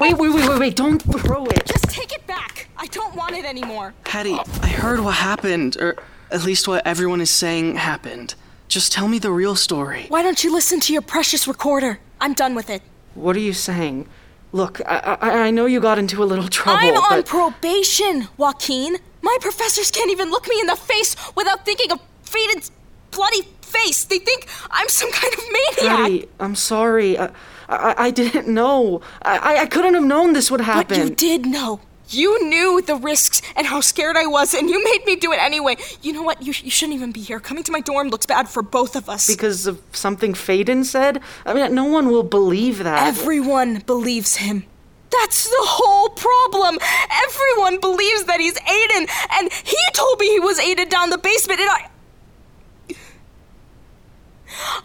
Wait, wait, wait, wait, wait, don't throw it. Just take it back. I don't want it anymore. Hattie, I heard what happened, or at least what everyone is saying happened. Just tell me the real story. Why don't you listen to your precious recorder? I'm done with it. What are you saying? Look, I, I, I know you got into a little trouble. I'm on but... probation, Joaquin. My professors can't even look me in the face without thinking of Faidan's bloody face. They think I'm some kind of maniac. Hattie, I'm sorry. I, I, I didn't know. I, I couldn't have known this would happen. But you did know. You knew the risks and how scared I was, and you made me do it anyway. You know what? You, you shouldn't even be here. Coming to my dorm looks bad for both of us. Because of something Faidan said? I mean, no one will believe that. Everyone believes him. That's the whole problem. Everyone believes that he's Aiden, and he told me he was Aiden down the basement, and I.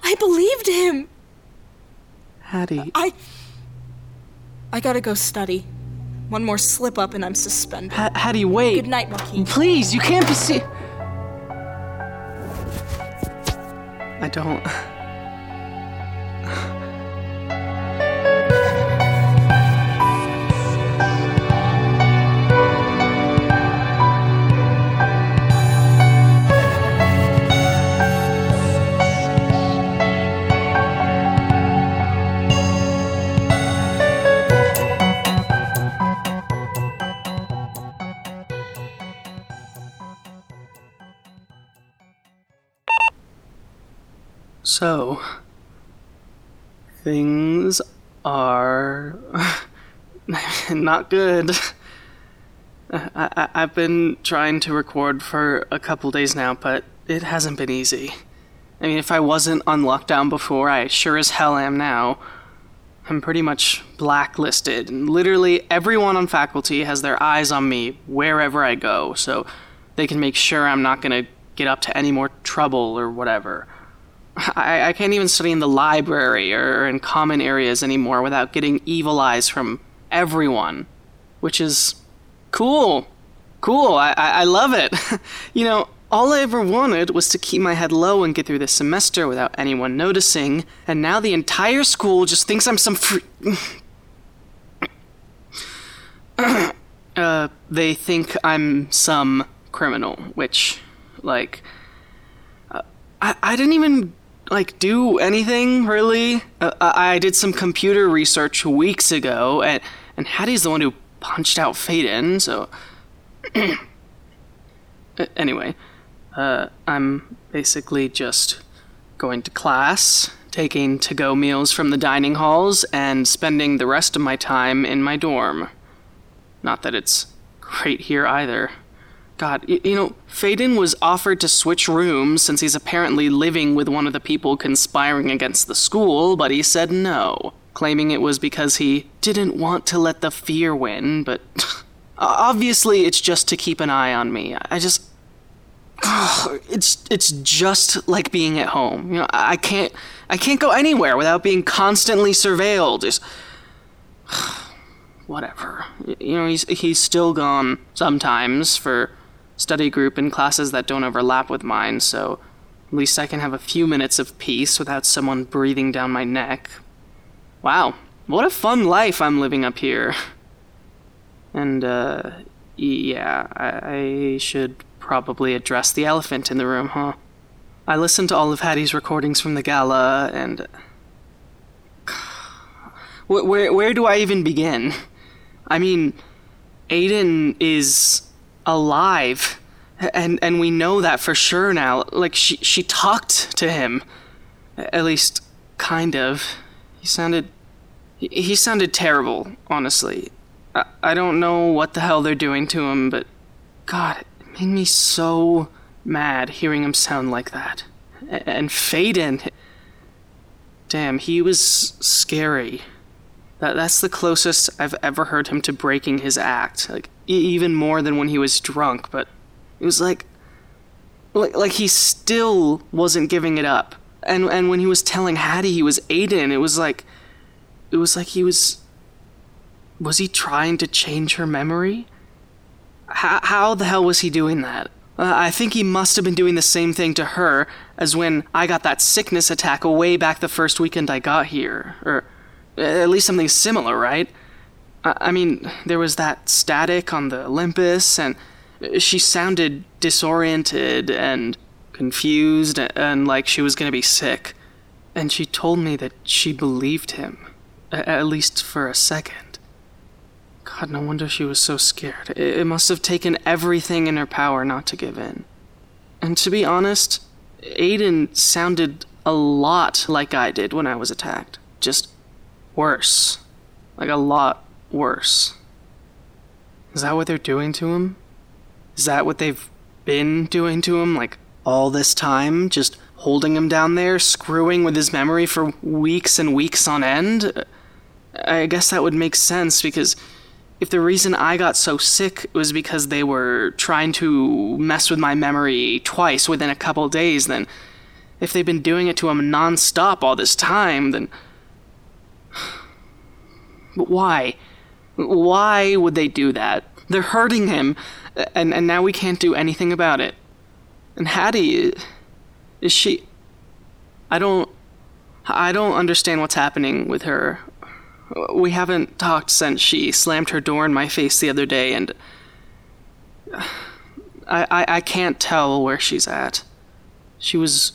I believed him. Hattie. I. I gotta go study. One more slip up and I'm suspended. Ha- Hattie, wait. Good night, Joaquin. Please, you can't be see. I don't. So, things are not good. I, have been trying to record for a couple days now, but it hasn't been easy. I mean, if I wasn't on lockdown before, I sure as hell am now. I'm pretty much blacklisted, and literally everyone on faculty has their eyes on me wherever I go, so they can make sure I'm not gonna get up to any more trouble or whatever. I, I can't even study in the library or in common areas anymore without getting evil eyes from everyone, which is cool. Cool. I, I, I love it. you know, all I ever wanted was to keep my head low and get through this semester without anyone noticing, and now the entire school just thinks I'm some free. uh, they think I'm some criminal, which, like, uh, I, I didn't even like do anything really. Uh, I did some computer research weeks ago, and and Hattie's the one who punched out Faidan. So anyway, uh, I'm basically just going to class, taking to-go meals from the dining halls, and spending the rest of my time in my dorm. Not that it's great here either. God, you, know, Faidan was offered to switch rooms since he's apparently living with one of the people conspiring against the school, but he said no, claiming it was because he didn't want to let the fear win, but obviously it's just to keep an eye on me. I just it's it's just like being at home. You know, I can't I can't go anywhere without being constantly surveilled. Just whatever. You know, he's he's still gone sometimes for study group in classes that don't overlap with mine, so at least I can have a few minutes of peace without someone breathing down my neck. Wow, what a fun life I'm living up here. And, uh, yeah, I, I should probably address the elephant in the room, huh? I listened to all of Hattie's recordings from the gala, and. where, where, where do I even begin? I mean, Aiden is alive. And and we know that for sure now. Like she she talked to him. At least kind of. He sounded he sounded terrible, honestly. I, I don't know what the hell they're doing to him, but god, it made me so mad hearing him sound like that. And Faidan Damn, he was scary. That that's the closest I've ever heard him to breaking his act. Like even more than when he was drunk, but it was like like, like he still wasn't giving it up. And and when he was telling Hattie he was Aiden, it was like it was like he was was he trying to change her memory? How how the hell was he doing that? Uh, I think he must have been doing the same thing to her as when I got that sickness attack way back the first weekend I got here, or at least something similar, right? I, mean, there was that static on the Olympus, and she sounded disoriented and confused and, like she was gonna be sick. And she told me that she believed him, at least for a second. God, no wonder she was so scared. It, it must have taken everything in her power not to give in. And to be honest, Aiden sounded a lot like I did when I was attacked. Just worse. Like a lot worse. Is that what they're doing to him? Is that what they've been doing to him, like all this time? Just holding him down there, screwing with his memory for weeks and weeks on end? I guess that would make sense because if the reason I got so sick was because they were trying to mess with my memory twice within a couple days, then if they've been doing it to him nonstop all this time, then. But why? Why would they do that? They're hurting him, and, and now we can't do anything about it. And Hattie, is she. I don't. I don't understand what's happening with her. We haven't talked since she slammed her door in my face the other day, and. I, I, I can't tell where she's at. She was.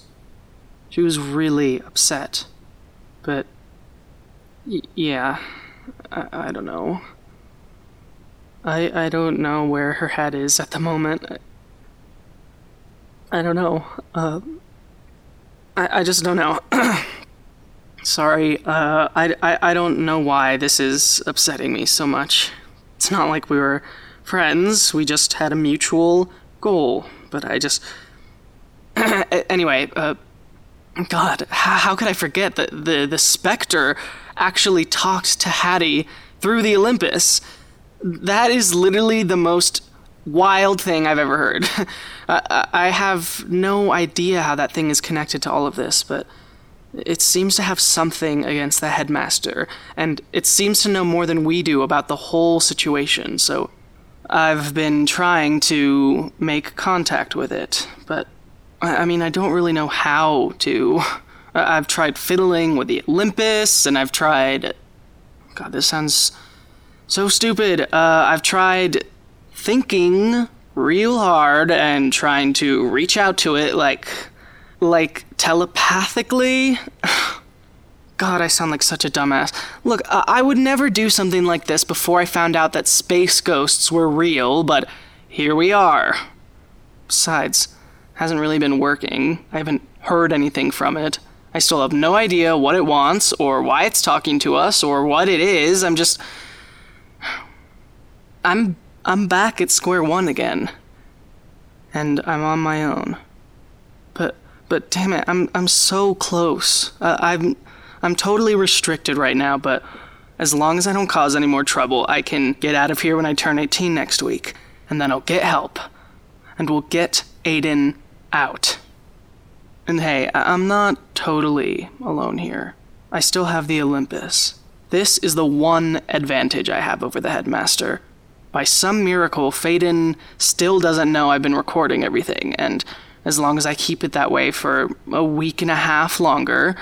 She was really upset. But. Y- yeah. I, I don't know. I I don't know where her head is at the moment. I, I don't know. Uh, I I just don't know. Sorry. Uh, I, I I don't know why this is upsetting me so much. It's not like we were friends. We just had a mutual goal. But I just. anyway. Uh, God, how, could I forget that the the specter actually talked to Hattie through the Olympus? That is literally the most wild thing I've ever heard. I have no idea how that thing is connected to all of this, but it seems to have something against the headmaster, and it seems to know more than we do about the whole situation, so I've been trying to make contact with it, but I mean, I don't really know how to. I've tried fiddling with the Olympus, and I've tried. God, this sounds so stupid. Uh, I've tried thinking real hard and trying to reach out to it, like, like telepathically. God, I sound like such a dumbass. Look, I would never do something like this before I found out that space ghosts were real, but here we are. Besides, hasn't really been working. I haven't heard anything from it. I still have no idea what it wants, or why it's talking to us, or what it is. I'm just. I'm. I'm back at square one again. And I'm on my own. But. But damn it, I'm. I'm so close. Uh, I'm. I'm totally restricted right now, but as long as I don't cause any more trouble, I can get out of here when I turn 18 next week. And then I'll get help. And we'll get Aiden out. And hey, I'm not totally alone here. I still have the Olympus. This is the one advantage I have over the headmaster. By some miracle, Faidan still doesn't know I've been recording everything, and as long as I keep it that way for a week and a half longer,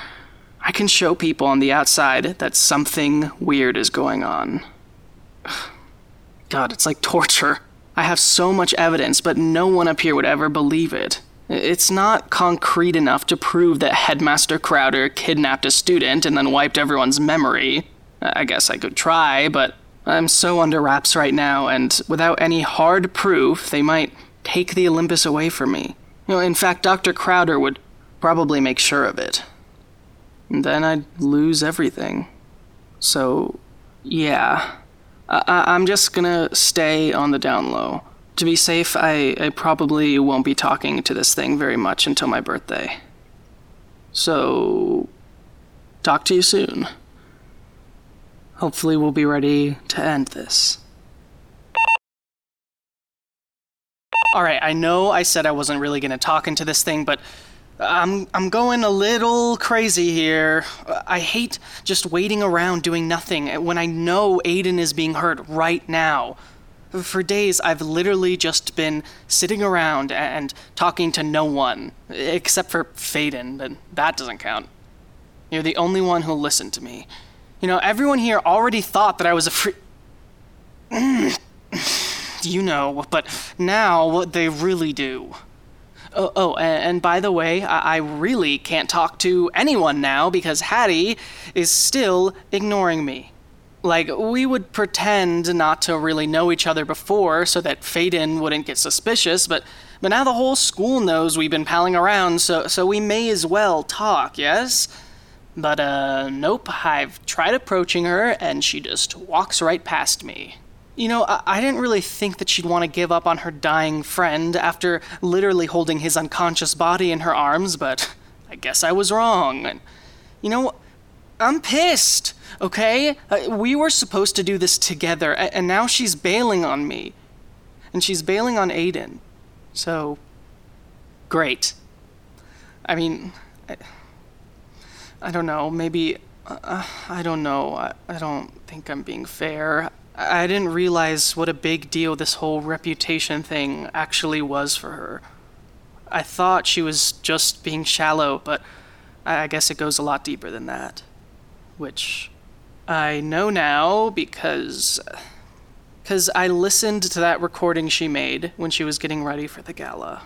I can show people on the outside that something weird is going on. God, it's like torture. I have so much evidence, but no one up here would ever believe it. It's not concrete enough to prove that Headmaster Crowder kidnapped a student and then wiped everyone's memory. I guess I could try, but I'm so under wraps right now, and without any hard proof, they might take the Olympus away from me. You know, in fact, Dr. Crowder would probably make sure of it. And then I'd lose everything. So, yeah. I- I'm just gonna stay on the down low. To be safe, I-, I probably won't be talking to this thing very much until my birthday. So, talk to you soon. Hopefully, we'll be ready to end this. Alright, I know I said I wasn't really gonna talk into this thing, but I'm I'm going a little crazy here. I hate just waiting around doing nothing when I know Aiden is being hurt right now. For days, I've literally just been sitting around and talking to no one, except for Faidan, but that doesn't count. You're the only one who'll listen to me. You know, everyone here already thought that I was a free. you know, but now what they really do. Oh, oh and, and by the way, I, I really can't talk to anyone now because Hattie is still ignoring me. Like, we would pretend not to really know each other before so that Faidan wouldn't get suspicious, but, but now the whole school knows we've been palling around, so, so we may as well talk, yes? But, uh, nope, I've tried approaching her and she just walks right past me. You know, I, I didn't really think that she'd want to give up on her dying friend after literally holding his unconscious body in her arms, but I guess I was wrong. You know, I'm pissed, okay? Uh, we were supposed to do this together, and now she's bailing on me. And she's bailing on Aiden. So, great. I mean, I, I don't know, maybe. Uh, I don't know. I, I don't think I'm being fair. I, didn't realize what a big deal this whole reputation thing actually was for her. I thought she was just being shallow, but I guess it goes a lot deeper than that. Which I know now because. Because I listened to that recording she made when she was getting ready for the gala.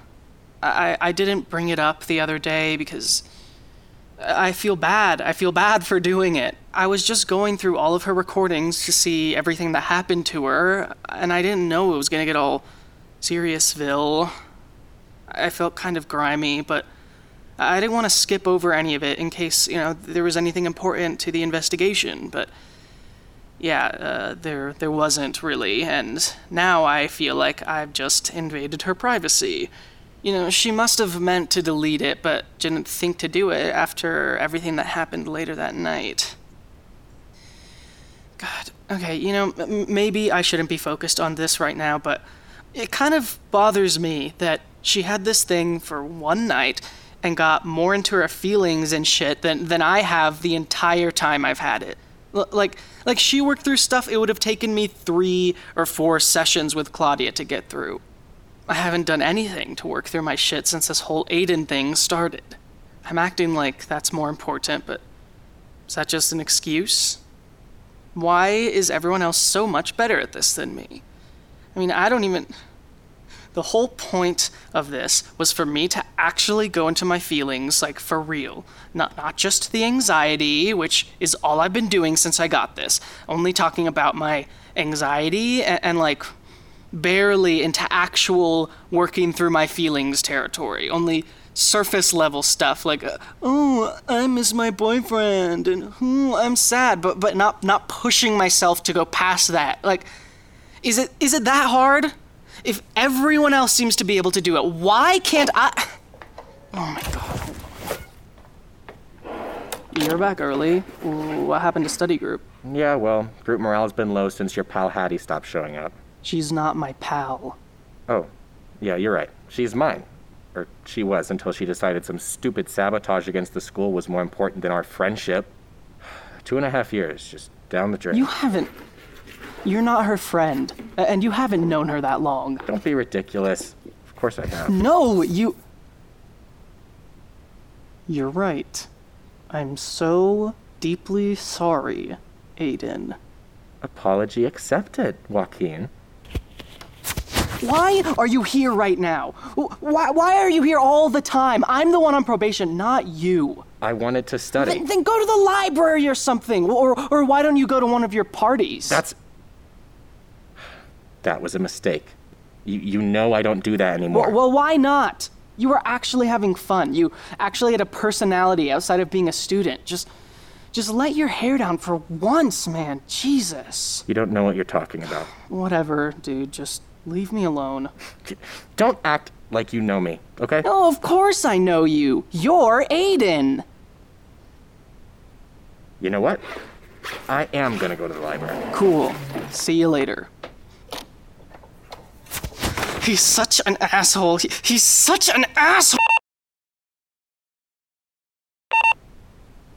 I, I didn't bring it up the other day because I feel bad. I feel bad for doing it. I was just going through all of her recordings to see everything that happened to her, and I didn't know it was gonna get all Seriousville. I felt kind of grimy, but I didn't want to skip over any of it in case, you know, there was anything important to the investigation, but yeah, uh, there there wasn't really, and now I feel like I've just invaded her privacy. You know, she must have meant to delete it, but didn't think to do it after everything that happened later that night. God, okay, you know, m- maybe I shouldn't be focused on this right now, but it kind of bothers me that she had this thing for one night and got more into her feelings and shit than, than I have the entire time I've had it. L- like, like she worked through stuff it would have taken me three or four sessions with Claudia to get through. I haven't done anything to work through my shit since this whole Aiden thing started. I'm acting like that's more important, but is that just an excuse? Why is everyone else so much better at this than me? I mean, I don't even. The whole point of this was for me to actually go into my feelings, like for real. Not, not just the anxiety, which is all I've been doing since I got this. Only talking about my anxiety and, and like barely into actual working through my feelings territory. Only surface level stuff like, oh, I miss my boyfriend, and hmm, I'm sad, but but not not pushing myself to go past that. Like, is it is it that hard? If everyone else seems to be able to do it, why can't I? Oh my god. You're back early. What happened to study group? Yeah, well, group morale's been low since your pal Hattie stopped showing up. She's not my pal. Oh, yeah, you're right. She's mine. Or she was until she decided some stupid sabotage against the school was more important than our friendship. Two and a half years, just down the drain. You haven't. You're not her friend, and you haven't known her that long. Don't be ridiculous. Of course I have. No, you. You're right. I'm so deeply sorry, Aiden. Apology accepted, Joaquin. Why are you here right now? Why, why are you here all the time? I'm the one on probation, not you. I wanted to study. Then, then go to the library or something. Or, or why don't you go to one of your parties? That's. That was a mistake. You, you know I don't do that anymore. Well, well, why not? You were actually having fun. You actually had a personality outside of being a student. Just just let your hair down for once, man. Jesus. you don't know what you're talking about. Whatever, dude. Just leave me alone. Don't act like you know me, okay? Oh, of course I know you. You're Aiden. You know what? I am gonna go to the library. Cool. See you later. He's such an asshole. He- he's such an asshole.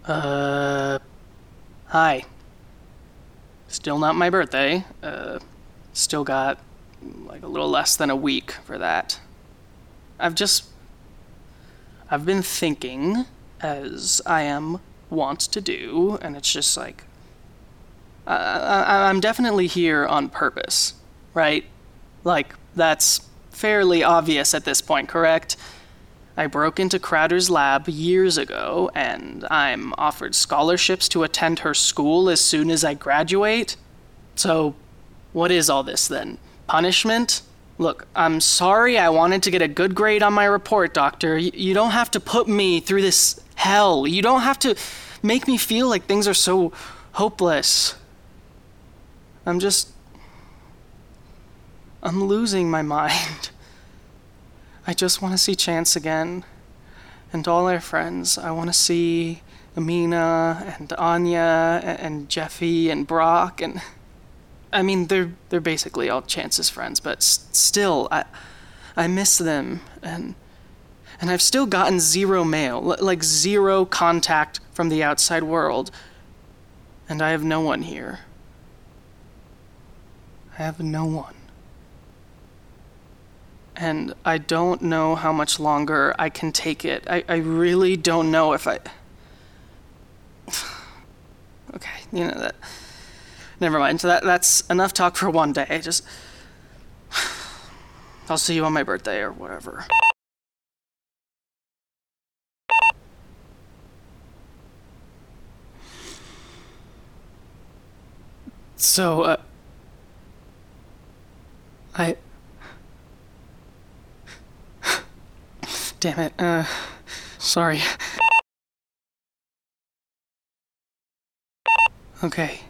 Uh, hi. Still not my birthday. Uh, still got like a little less than a week for that. I've just. I've been thinking, as I am wont to do, and it's just like. I, I, I'm definitely here on purpose, right? Like, that's fairly obvious at this point, correct? I broke into Crowder's lab years ago, and I'm offered scholarships to attend her school as soon as I graduate. So, what is all this then? Punishment? Look, I'm sorry I wanted to get a good grade on my report, Doctor. Y- you don't have to put me through this hell. You don't have to make me feel like things are so hopeless. I'm just. I'm losing my mind. I just want to see Chance again. And all our friends. I want to see Amina and Anya and, Jeffy and Brock and. I mean, they're they're basically all Chance's friends, but s- still, I I miss them, and and I've still gotten zero mail, l- like zero contact from the outside world, and I have no one here. I have no one. And I don't know how much longer I can take it. I, I really don't know if I. okay, you know that. Never mind. So that that's enough talk for one day. Just I'll see you on my birthday or whatever. So uh I Damn it. Uh sorry. Okay.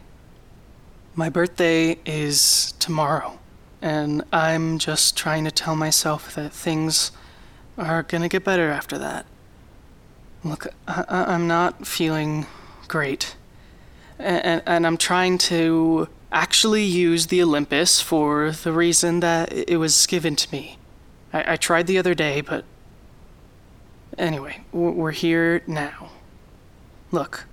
My birthday is tomorrow, and I'm just trying to tell myself that things are gonna get better after that. Look, I- I'm not feeling great, and-, and I'm trying to actually use the Olympus for the reason that it was given to me. I, I tried the other day, but. Anyway, we're here now. Look,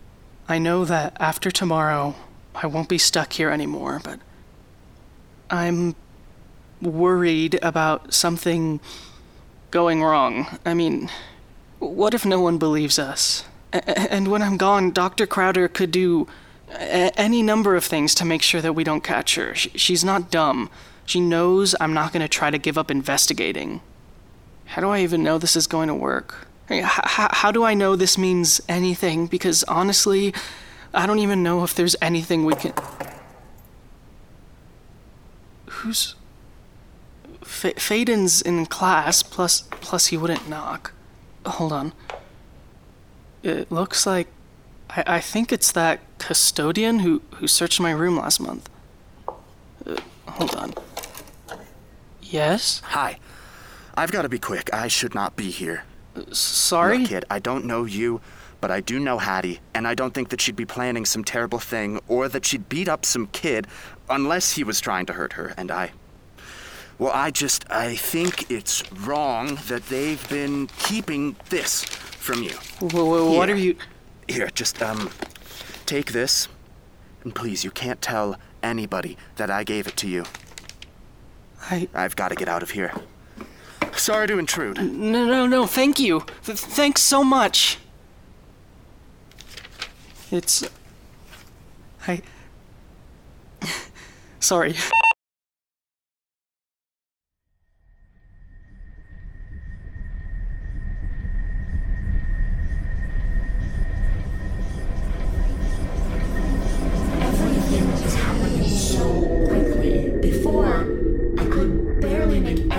I know that after tomorrow, I won't be stuck here anymore, but I'm worried about something going wrong. I mean, what if no one believes us? A- and when I'm gone, Dr. Crowder could do a- any number of things to make sure that we don't catch her. Sh- she's not dumb. She knows I'm not going to try to give up investigating. How do I even know this is going to work? H- how do I know this means anything? Because honestly, I don't even know if there's anything we can. Who's. F- Faidan's in class, plus, plus he wouldn't knock. Hold on. It looks like. I, I think it's that custodian who, who searched my room last month. Uh, hold on. Yes? Hi. I've got to be quick. I should not be here. Sorry? Look, kid, I don't know you, but I do know Hattie, and I don't think that she'd be planning some terrible thing or that she'd beat up some kid unless he was trying to hurt her, and I. Well, I just. I think it's wrong that they've been keeping this from you. Wh- wh- what are you. Here, just, um. Take this, and please, you can't tell anybody that I gave it to you. I. I've got to get out of here. Sorry to intrude. No, no, no, thank you. Th- thanks so much. It's. I. Sorry.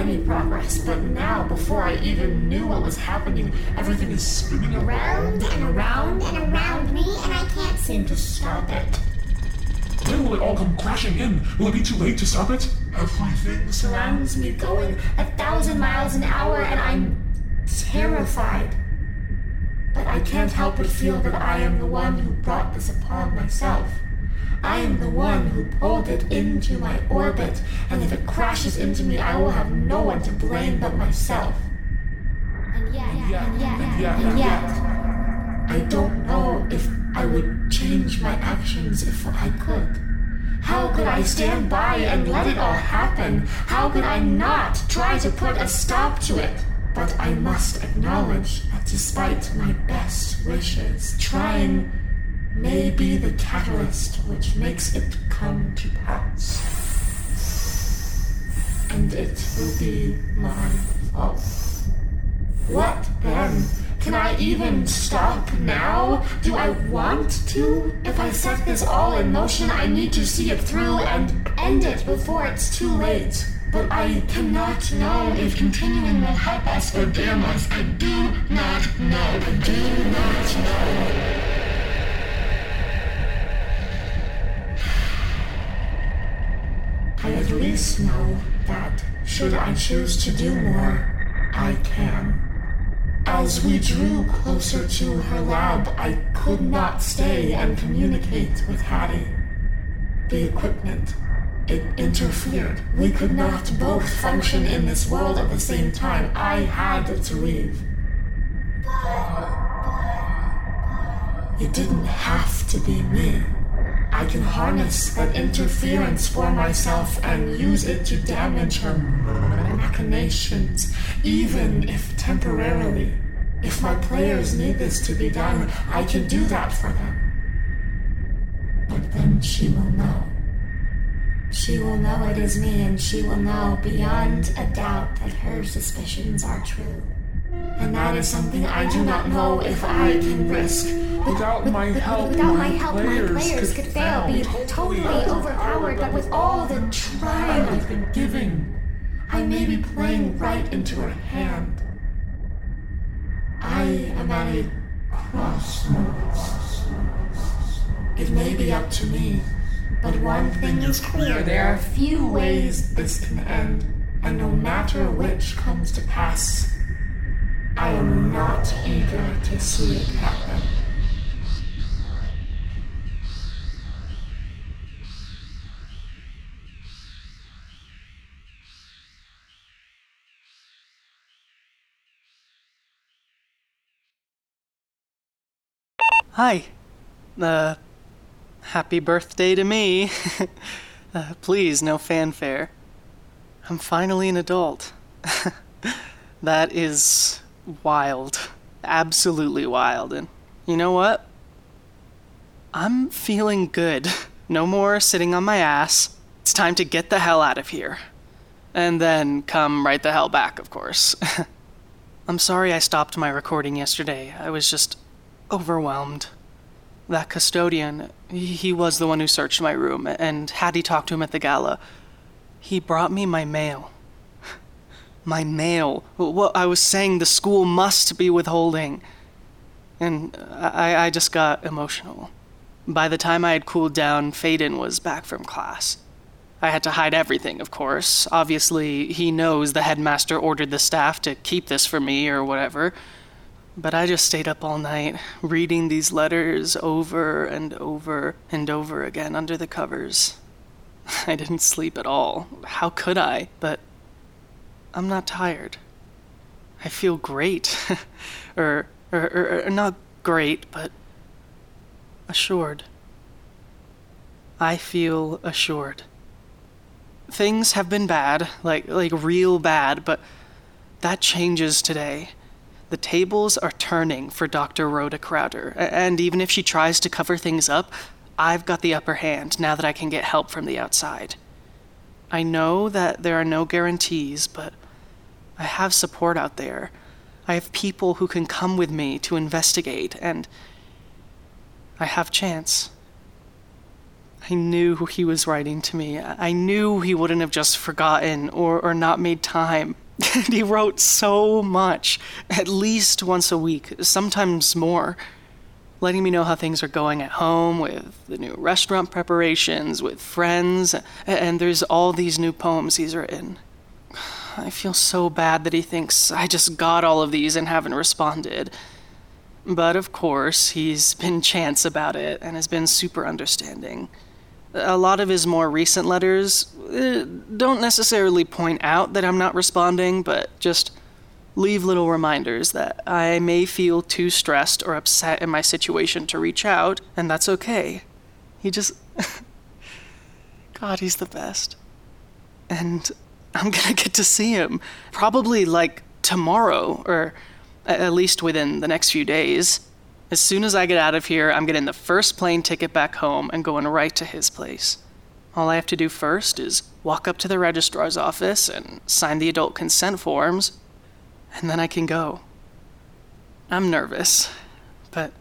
Any progress, but now, before I even knew what was happening, everything is spinning around and around and around me, and I can't seem to stop it. When will it all come crashing in? Will it be too late to stop it? Everything surrounds me going a thousand miles an hour, and I'm terrified. But I can't help but feel that I am the one who brought this upon myself. I am the one who pulled it into my orbit, and if it crashes into me, I will have no one to blame but myself. And yet, and yet, and yet, and yet, I don't know if I would change my actions if I could. How could I stand by and let it all happen? How could I not try to put a stop to it? But I must acknowledge that despite my best wishes, trying may be the catalyst which makes it come to pass. And it will be my fault. What then? Can I even stop now? Do I want to? If I set this all in motion, I need to see it through and end it before it's too late. But I cannot know if continuing will help us or damn us. I do not know. I do not know. Least know that should I choose to do more, I can. As we drew closer to her lab, I could not stay and communicate with Hattie. The equipment, it interfered. We could not both function in this world at the same time. I had to leave. It didn't have to be me. I can harness that interference for myself and use it to damage her machinations, even if temporarily. If my players need this to be done, I can do that for them. But then she will know. She will know it is me, and she will know beyond a doubt that her suspicions are true. And that is something I do not know if I can risk. Without my help, Without my my help, my players players could could fail, be totally overpowered, but with all the trying I've been Giving. I may be playing right into her hand. I am at a crossroads. It may be up to me, but one thing is clear there are few ways this can end, and no matter which comes to pass, I am not eager to see it happen. Hi. Uh, happy birthday to me. uh, please, no fanfare. I'm finally an adult. that is wild. Absolutely wild. And you know what? I'm feeling good. No more sitting on my ass. It's time to get the hell out of here. And then come right the hell back, of course. I'm sorry I stopped my recording yesterday. I was just overwhelmed. That custodian, he he was the one who searched my room, and had Hattie talked to him at the gala. He brought me my mail. My mail. What I was saying the school must be withholding. And I, I just got emotional. By the time I had cooled down, Faidan was back from class. I had to hide everything, of course. Obviously, he knows the headmaster ordered the staff to keep this for me or whatever. But I just stayed up all night, reading these letters over and over and over again under the covers. I didn't sleep at all. How could I? But I'm not tired. I feel great. or, or, or, or not great, but assured. I feel assured. Things have been bad, like like real bad, but that changes today. The tables are turning for Dr. Rhoda Crowder, and even if she tries to cover things up, I've got the upper hand now that I can get help from the outside. I know that there are no guarantees, but I have support out there. I have people who can come with me to investigate, and I have Chance. I knew he was writing to me. I knew he wouldn't have just forgotten or, or not made time. And he wrote so much, at least once a week, sometimes more, letting me know how things are going at home with the new restaurant preparations, with friends, and there's all these new poems he's written. I feel so bad that he thinks I just got all of these and haven't responded. But of course, he's been chance about it and has been super understanding. A lot of his more recent letters uh, don't necessarily point out that I'm not responding, but just leave little reminders that I may feel too stressed or upset in my situation to reach out, and that's okay. He just. God, he's the best. And I'm gonna get to see him. Probably like tomorrow, or at least within the next few days. As soon as I get out of here, I'm getting the first plane ticket back home and going right to his place. All I have to do first is walk up to the registrar's office and sign the adult consent forms, and then I can go. I'm nervous, but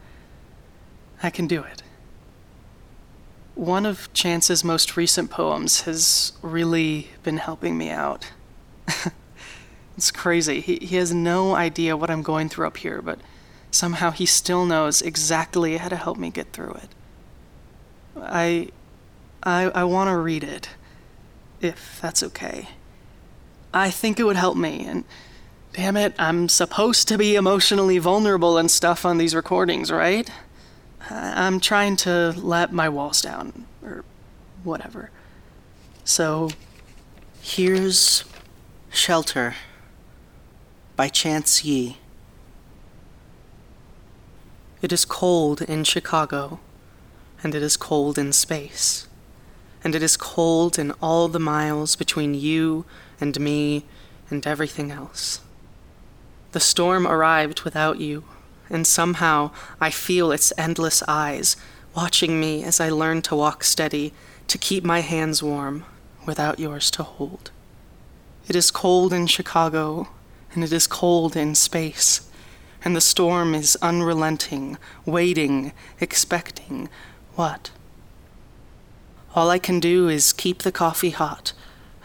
I can do it. One of Chance's most recent poems has really been helping me out. it's crazy. He, he has no idea what I'm going through up here, but somehow he still knows exactly how to help me get through it. I I I want to read it if that's okay. I think it would help me and damn it, I'm supposed to be emotionally vulnerable and stuff on these recordings, right? I'm trying to let my walls down or whatever. So here's Shelter by Chance Yee. It is cold in Chicago, and it is cold in space, and it is cold in all the miles between you and me and everything else. The storm arrived without you, and somehow I feel its endless eyes watching me as I learn to walk steady, to keep my hands warm without yours to hold. It is cold in Chicago, and it is cold in space and the storm is unrelenting, waiting, expecting what? All I can do is keep the coffee hot.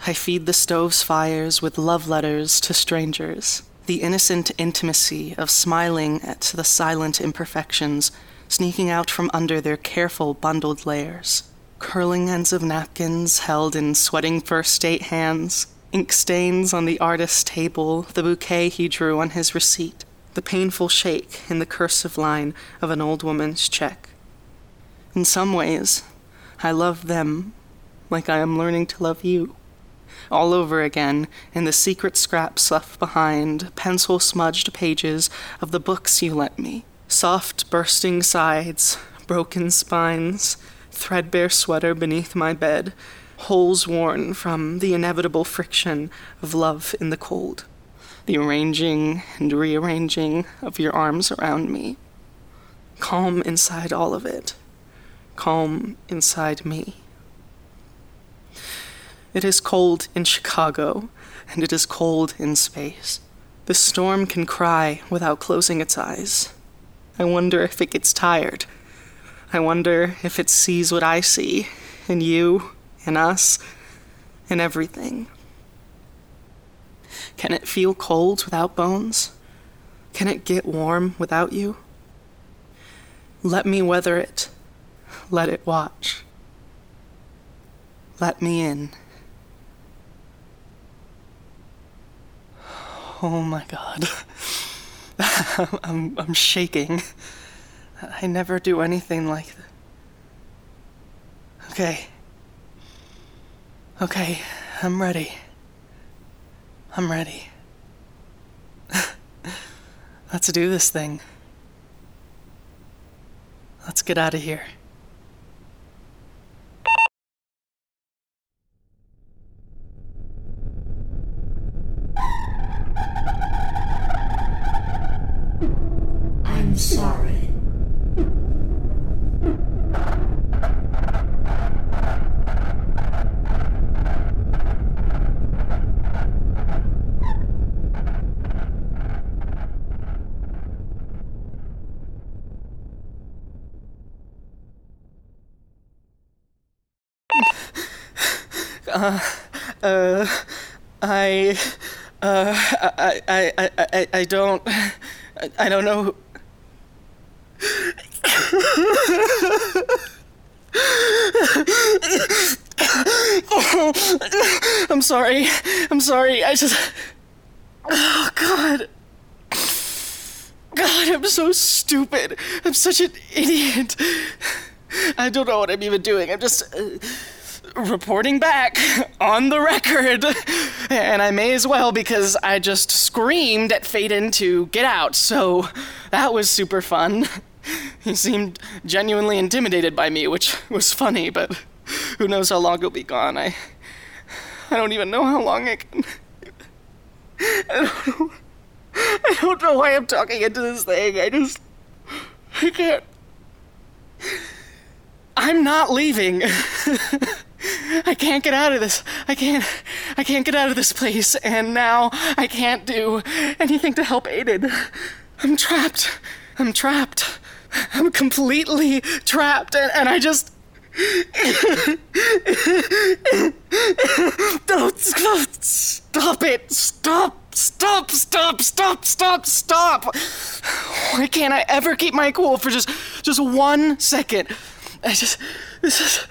I feed the stove's fires with love letters to strangers, the innocent intimacy of smiling at the silent imperfections sneaking out from under their careful bundled layers. Curling ends of napkins held in sweating first date hands, ink stains on the artist's table, the bouquet he drew on his receipt the painful shake in the cursive line of an old woman's check. In some ways, I love them like I am learning to love you. All over again, in the secret scraps left behind, pencil smudged pages of the books you lent me. Soft, bursting sides, broken spines, threadbare sweater beneath my bed, holes worn from the inevitable friction of love in the cold the arranging and rearranging of your arms around me. Calm inside all of it, calm inside me. It is cold in Chicago, and it is cold in space. The storm can cry without closing its eyes. I wonder if it gets tired. I wonder if it sees what I see in you, in us, in everything. Can it feel cold without bones? Can it get warm without you? Let me weather it. Let it watch. Let me in. Oh my god. I'm, I'm shaking. I never do anything like that. Okay. Okay, I'm ready. I'm ready. Let's do this thing. Let's get out of here. I'm sorry. Uh, I, uh, I, I, I, don't, I, I don't know. I'm sorry. I'm sorry. I just. Oh, God. God, I'm so stupid. I'm such an idiot. I don't know what I'm even doing. I'm just. Uh, reporting back on the record. And I may as well because I just screamed at Faidan to get out, so that was super fun. He seemed genuinely intimidated by me, which was funny, but who knows how long he'll be gone. I I don't even know how long I can I don't know I don't know why I'm talking into this thing. I just I can't. I'm not leaving. I can't get out of this. I can't. I can't get out of this place, and now I can't do anything to help Aiden. I'm trapped. I'm trapped. I'm completely trapped, and, and I just. Don't stop, it! Stop! Stop! Stop! Stop! Stop! Stop! Why can't I ever keep my cool for just just one second? I just this is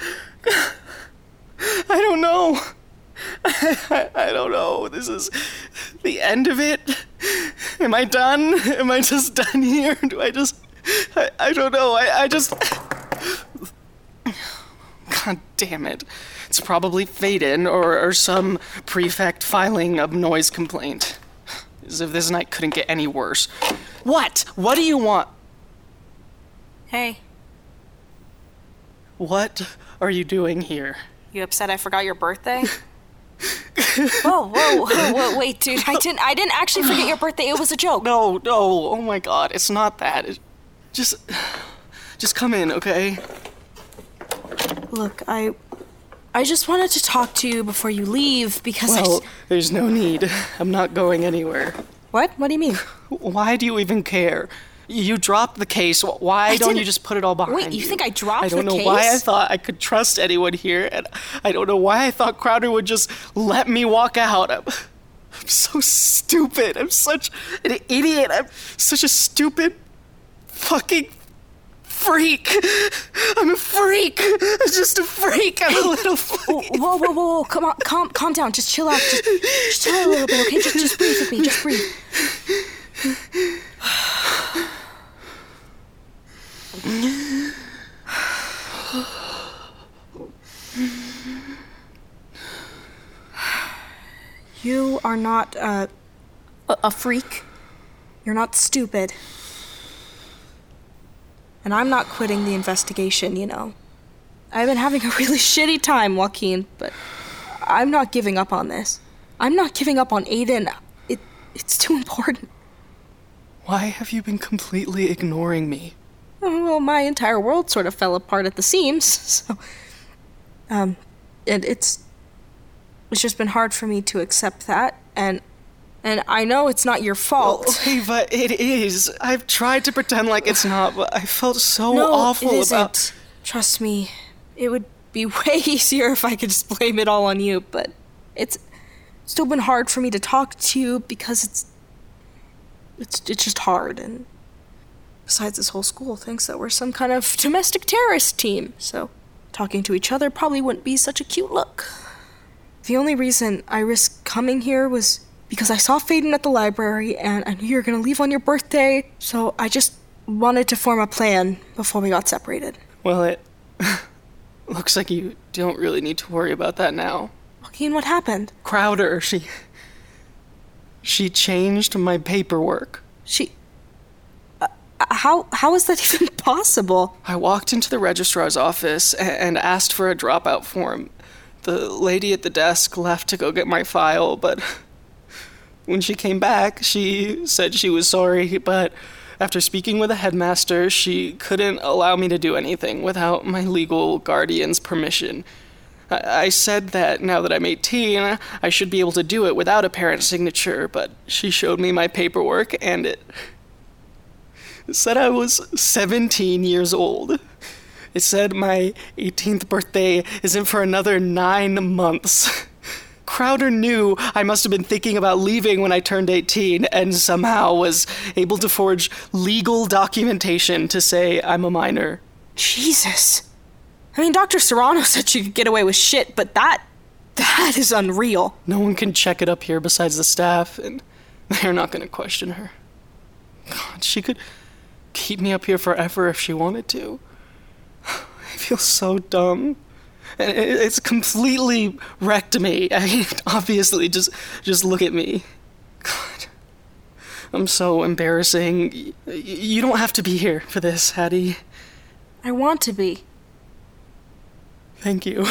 I don't know. I, I don't know. This is the end of it. Am I done? Am I just done here? Do I just I, I don't know. I, I just God damn it. It's probably Faidan or, or some prefect filing a noise complaint. As if this night couldn't get any worse. What? What do you want? Hey, What are you doing here? You upset I forgot your birthday? whoa, whoa, whoa, whoa, wait, dude. I didn't I didn't actually forget your birthday. It was a joke. No, no, oh my god, it's not that. It, just just come in, okay? Look, I I just wanted to talk to you before you leave because I Well, just, there's no need. I'm not going anywhere. What? What do you mean? Why do you even care? You dropped the case. Why don't you just put it all behind Wait, you you? think I dropped I don't the know why I thought I could trust anyone here, and I don't know why I thought Crowder would just let me walk out. I'm, I'm so stupid. I'm such an idiot. I'm such a stupid fucking freak. I'm a freak. I'm just a freak. I'm a little Whoa, whoa, whoa, whoa! Come on, calm, calm down. Just chill out. Just, just chill out a little bit, okay? Just, just breathe with me. Just breathe. You are not a, a freak. You're not stupid. And I'm not quitting the investigation, you know. I've been having a really shitty time, Joaquin, but I'm not giving up on this. I'm not giving up on Aiden. It, it's too important. Why have you been completely ignoring me? Well, my entire world sort of fell apart at the seams, so. Um, and it's. It's just been hard for me to accept that, and. And I know it's not your fault. Okay, but it is. I've tried to pretend like it's not, but I felt so no, awful it isn't. about. Trust me, it would be way easier if I could just blame it all on you, but it's still been hard for me to talk to you because it's it's it's just hard and besides this whole school thinks that we're some kind of domestic terrorist team, so talking to each other probably wouldn't be such a cute look. The only reason I risked coming here was because I saw Faidan at the library and I knew you were gonna leave on your birthday, so I just wanted to form a plan before we got separated. Well, it looks like you don't really need to worry about that now. Joaquin, what happened? Crowder, she. She changed my paperwork. She. How how is that even possible? I walked into the registrar's office and asked for a dropout form. The lady at the desk left to go get my file, but when she came back, she said she was sorry, but after speaking with the headmaster, she couldn't allow me to do anything without my legal guardian's permission. I I said that now that I'm 18, I should be able to do it without a parent's signature, but she showed me my paperwork and it it said I was 17 years old. It said my 18th birthday isn't for another nine months. Crowder knew I must have been thinking about leaving when I turned 18 and somehow was able to forge legal documentation to say I'm a minor. Jesus. I mean, Dr. Serrano said she could get away with shit, but that. that is unreal. No one can check it up here besides the staff, and they're not going to question her. God, she could keep me up here forever if she wanted to. I feel so dumb. It's completely wrecked me. I mean, obviously, just just look at me. God, I'm so embarrassing. You don't have to be here for this, Hattie. I want to be. Thank you.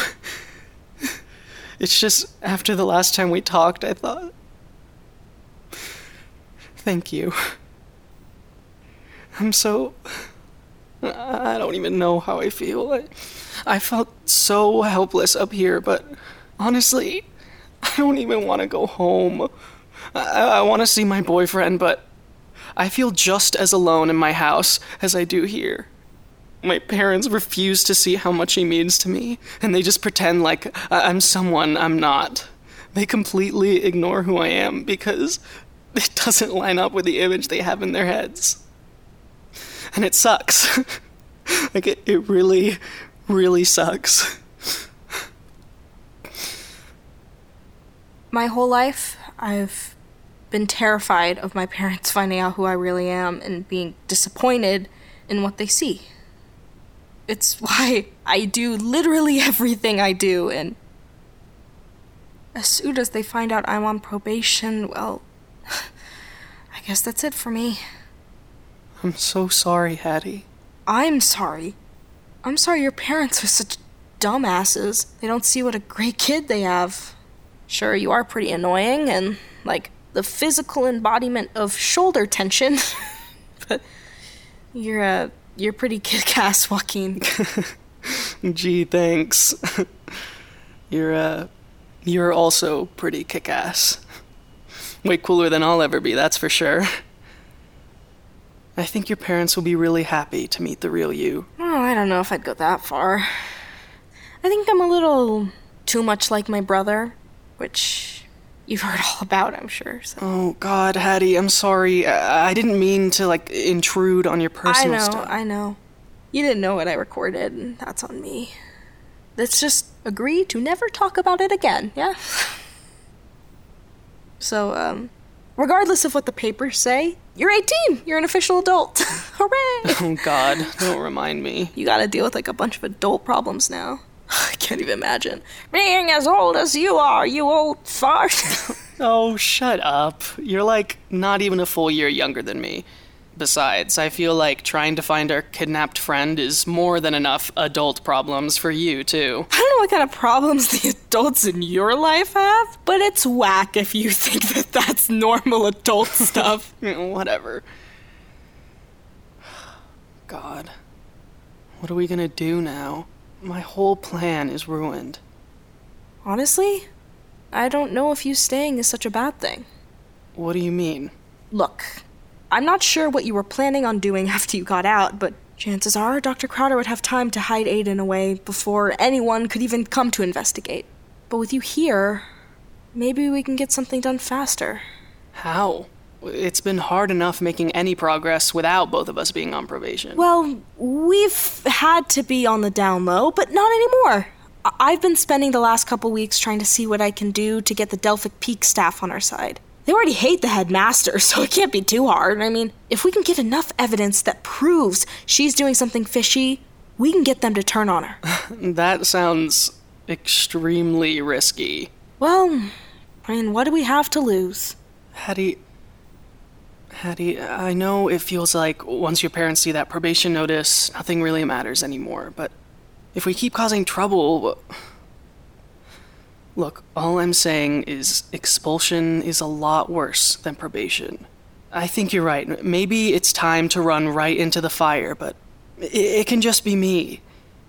It's just after the last time we talked, I thought. Thank you. I'm so I don't even know how I feel. I, I felt so helpless up here, but honestly, I don't even want to go home. I, I want to see my boyfriend, but I feel just as alone in my house as I do here. My parents refuse to see how much he means to me, and they just pretend like I- I'm someone I'm not. They completely ignore who I am because it doesn't line up with the image they have in their heads. And it sucks. like, it, it really, really sucks. My whole life, I've been terrified of my parents finding out who I really am and being disappointed in what they see. It's why I do literally everything I do, and as soon as they find out I'm on probation, well, I guess that's it for me. I'm so sorry, Hattie. I'm sorry. I'm sorry your parents are such dumbasses. They don't see what a great kid they have. Sure, you are pretty annoying and, like, the physical embodiment of shoulder tension. but you're, uh, you're pretty kick ass, Joaquin. Gee, thanks. you're, uh, you're also pretty kick ass. Way cooler than I'll ever be, that's for sure. I think your parents will be really happy to meet the real you. Oh, I don't know if I'd go that far. I think I'm a little too much like my brother, which you've heard all about, I'm sure. So. Oh, God, Hattie, I'm sorry. I, I didn't mean to, like, intrude on your personal I know, stuff. I know. You didn't know what I recorded, and that's on me. Let's just agree to never talk about it again, yeah? so, um, regardless of what the papers say, you're 18! You're an official adult! Hooray! Oh, God, don't remind me. You gotta deal with like a bunch of adult problems now. I can't even imagine. Being as old as you are, you old fart. Oh, shut up. You're, like, not even a full year younger than me. Besides, I feel like trying to find our kidnapped friend is more than enough adult problems for you, too. I don't know what kind of problems the adults in your life have, but it's whack if you think that that's normal adult stuff. Whatever. God. What are we gonna do now? My whole plan is ruined. Honestly, I don't know if you staying is such a bad thing. What do you mean? Look, I'm not sure what you were planning on doing after you got out, but chances are Dr. Crowder would have time to hide Aiden away before anyone could even come to investigate. But with you here, maybe we can get something done faster. How? It's been hard enough making any progress without both of us being on probation. Well, we've had to be on the down low, but not anymore. I- I've been spending the last couple weeks trying to see what I can do to get the Delphic Peak staff on our side. They already hate the headmaster, so it can't be too hard. I mean, if we can get enough evidence that proves she's doing something fishy, we can get them to turn on her. that sounds extremely risky. well, I mean, what do we have to lose? Hattie. Hattie, I know it feels like once your parents see that probation notice, nothing really matters anymore, but if we keep causing trouble. Look, all I'm saying is expulsion is a lot worse than probation. I think you're right. Maybe it's time to run right into the fire, but it, it can just be me.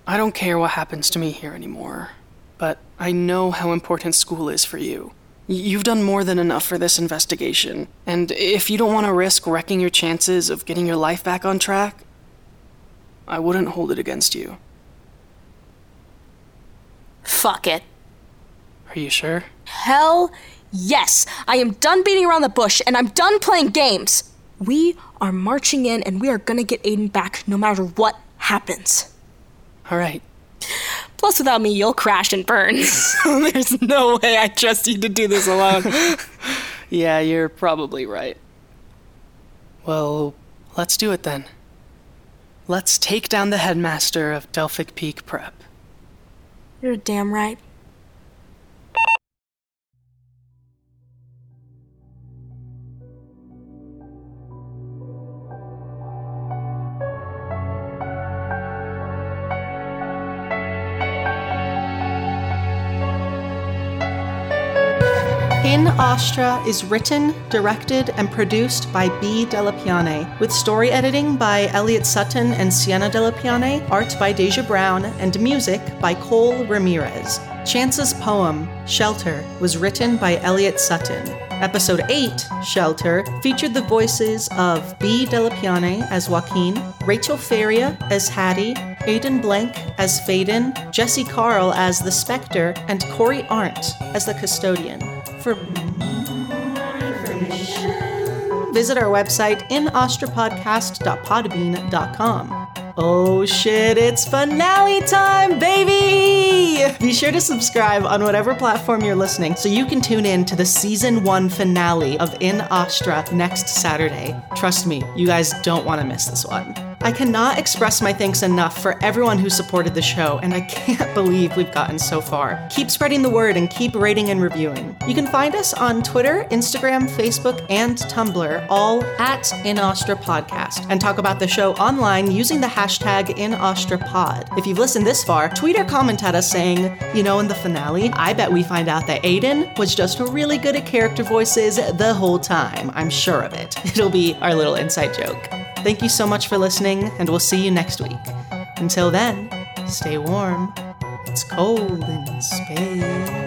I don't care what happens to me here anymore. But I know how important school is for you. You've done more than enough for this investigation, and if you don't want to risk wrecking your chances of getting your life back on track, I wouldn't hold it against you. Fuck it. Are you sure? Hell yes! I am done beating around the bush and I'm done playing games! We are marching in and we are gonna get Aiden back no matter what happens. All right. Plus, without me, you'll crash and burn. There's no way I trust you to do this alone. Yeah, you're probably right. Well, let's do it then. Let's take down the headmaster of Delphic Peak Prep. You're damn right. Astra is written, directed, and produced by Bee Dellepiane, with story editing by Elliot Sutton and Sienna Dellepiane, art by Deja Brown, and music by Cole Ramirez. Chance's poem, Shelter, was written by Elliot Sutton. Episode 8, Shelter, featured the voices of Bee Dellepiane as Joaquin, Rachel Faria as Hattie, Aidan Blank as Faidan, Jessie Carl as the Spectre, and Cory Arndt as the Custodian. For visit our website inastrapodcast.podbean.com. Oh shit, it's finale time, baby! Be sure to subscribe on whatever platform you're listening so you can tune in to the season one finale of In Astra next Saturday. Trust me, you guys don't want to miss this one. I cannot express my thanks enough for everyone who supported the show, and I can't believe we've gotten so far. Keep spreading the word and keep rating and reviewing. You can find us on Twitter, Instagram, Facebook, and Tumblr, all at InAstra Podcast, and talk about the show online using the hashtag InAstraPod. If you've listened this far, tweet or comment at us saying, you know, in the finale, I bet we find out that Aiden was just really good at character voices the whole time. I'm sure of it. It'll be our little inside joke. Thank you so much for listening, and we'll see you next week. Until then, stay warm. It's cold in space.